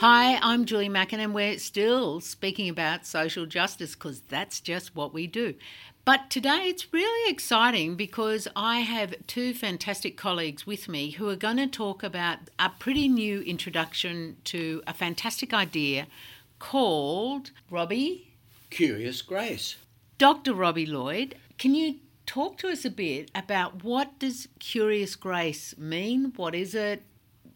Hi, I'm Julie Macken, and we're still speaking about social justice because that's just what we do. But today it's really exciting because I have two fantastic colleagues with me who are going to talk about a pretty new introduction to a fantastic idea called Robbie. Curious Grace. Dr. Robbie Lloyd, can you talk to us a bit about what does Curious Grace mean? What is it?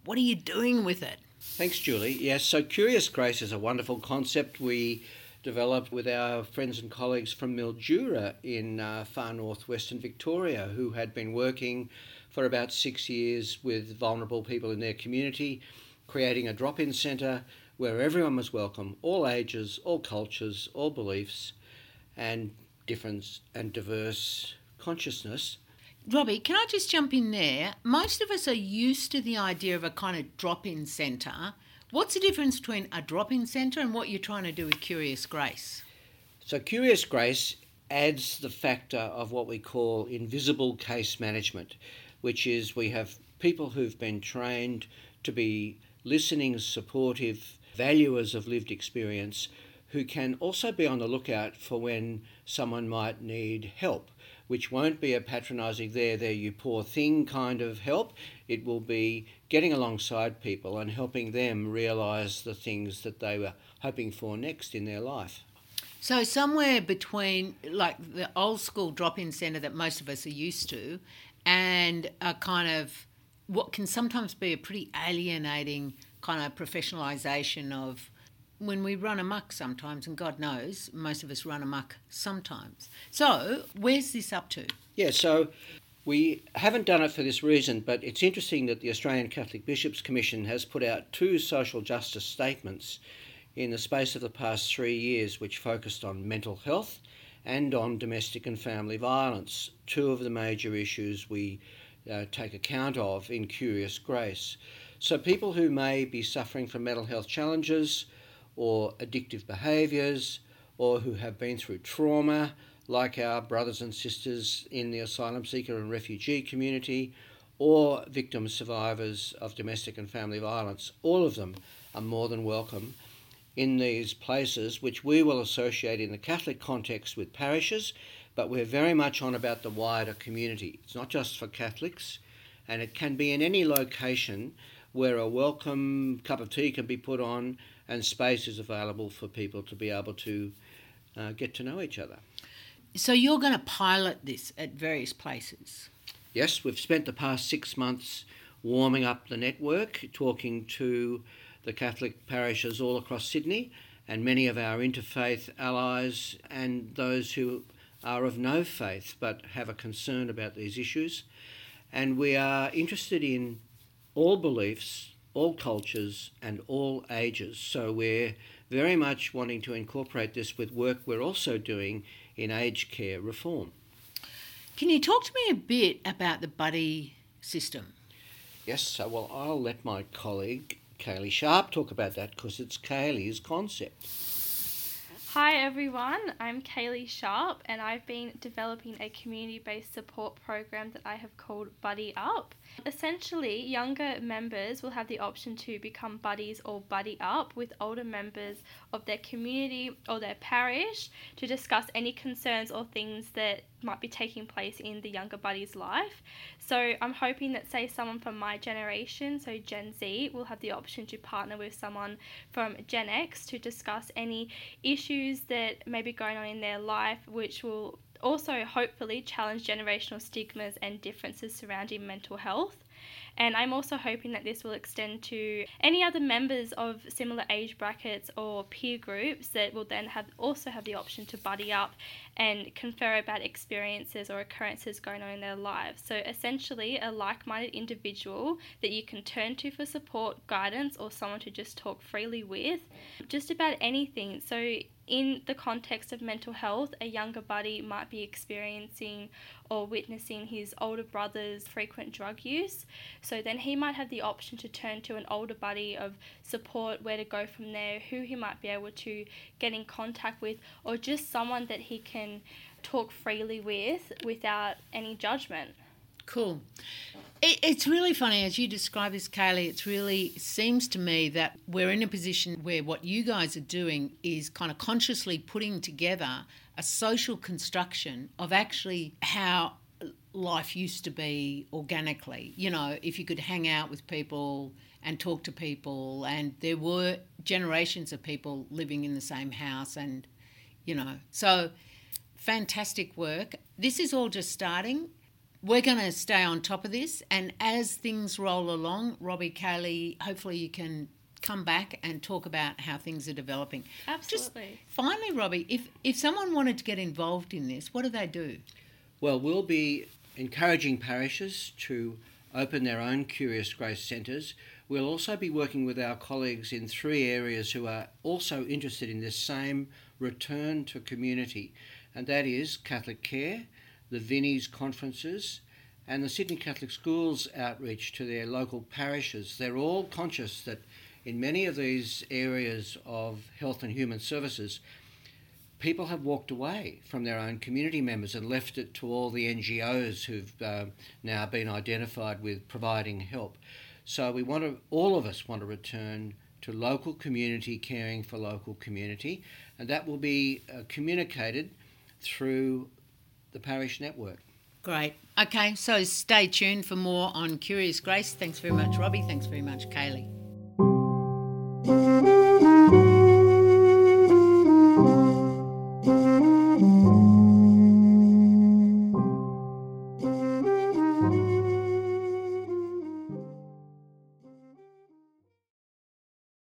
What are you doing with it? Thanks, Julie. Yes, so Curious Grace is a wonderful concept we developed with our friends and colleagues from Mildura in uh, far northwestern Victoria, who had been working for about six years with vulnerable people in their community, creating a drop in centre where everyone was welcome, all ages, all cultures, all beliefs, and difference and diverse consciousness Robbie, can I just jump in there? Most of us are used to the idea of a kind of drop in centre. What's the difference between a drop in centre and what you're trying to do with Curious Grace? So, Curious Grace adds the factor of what we call invisible case management, which is we have people who've been trained to be listening, supportive, valuers of lived experience who can also be on the lookout for when someone might need help which won't be a patronising there, there, you poor thing kind of help. It will be getting alongside people and helping them realise the things that they were hoping for next in their life. So, somewhere between like the old school drop in centre that most of us are used to and a kind of what can sometimes be a pretty alienating kind of professionalisation of when we run amok sometimes, and God knows most of us run amok sometimes. So, where's this up to? Yeah, so we haven't done it for this reason, but it's interesting that the Australian Catholic Bishops Commission has put out two social justice statements in the space of the past three years, which focused on mental health and on domestic and family violence, two of the major issues we uh, take account of in Curious Grace. So, people who may be suffering from mental health challenges, or addictive behaviours or who have been through trauma, like our brothers and sisters in the asylum seeker and refugee community, or victim survivors of domestic and family violence. All of them are more than welcome in these places, which we will associate in the Catholic context with parishes, but we're very much on about the wider community. It's not just for Catholics, and it can be in any location where a welcome cup of tea can be put on and space is available for people to be able to uh, get to know each other. So you're going to pilot this at various places? Yes, we've spent the past six months warming up the network, talking to the Catholic parishes all across Sydney and many of our interfaith allies and those who are of no faith but have a concern about these issues. And we are interested in all beliefs, all cultures, and all ages. So we're very much wanting to incorporate this with work we're also doing in aged care reform. Can you talk to me a bit about the buddy system? Yes, so well, I'll let my colleague Cailey Sharp talk about that because it's Cailey's concept. Hi everyone, I'm Cailey Sharp and I've been developing a community based support program that I have called Buddy Up. Essentially, younger members will have the option to become buddies or buddy up with older members of their community or their parish to discuss any concerns or things that might be taking place in the younger buddy's life. So I'm hoping that, say, someone from my generation, so Gen Z, will have the option to partner with someone from Gen X to discuss any issues that may be going on in their life, which will also hopefully challenge generational stigmas and differences surrounding mental health. And I'm also hoping that this will extend to any other members of similar age brackets or peer groups that will then have also have the option to buddy up and confer about experiences or occurrences going on in their lives. So essentially a like-minded individual that you can turn to for support, guidance or someone to just talk freely with just about anything. So in the context of mental health, a younger buddy might be experiencing or witnessing his older brother's frequent drug use. So then he might have the option to turn to an older buddy of support, where to go from there, who he might be able to get in contact with, or just someone that he can talk freely with without any judgment. Cool. It, it's really funny as you describe this, Cailey. It's really seems to me that we're in a position where what you guys are doing is kind of consciously putting together a social construction of actually how life used to be organically. You know, if you could hang out with people and talk to people, and there were generations of people living in the same house, and you know, so fantastic work. This is all just starting. We're going to stay on top of this, and as things roll along, Robbie Cailey, hopefully you can come back and talk about how things are developing. Absolutely. Just finally, Robbie, if if someone wanted to get involved in this, what do they do? Well, we'll be encouraging parishes to open their own Curious Grace centres. We'll also be working with our colleagues in three areas who are also interested in this same return to community, and that is Catholic Care, the Vinnie's conferences, and the Sydney Catholic Schools outreach to their local parishes. They're all conscious that in many of these areas of health and human services, people have walked away from their own community members and left it to all the NGOs who've uh, now been identified with providing help. So we want to, all of us want to return to local community caring for local community, and that will be uh, communicated through the parish network. Great. Okay, so stay tuned for more on Curious Grace. Thanks very much, Robbie. Thanks very much, Cailey.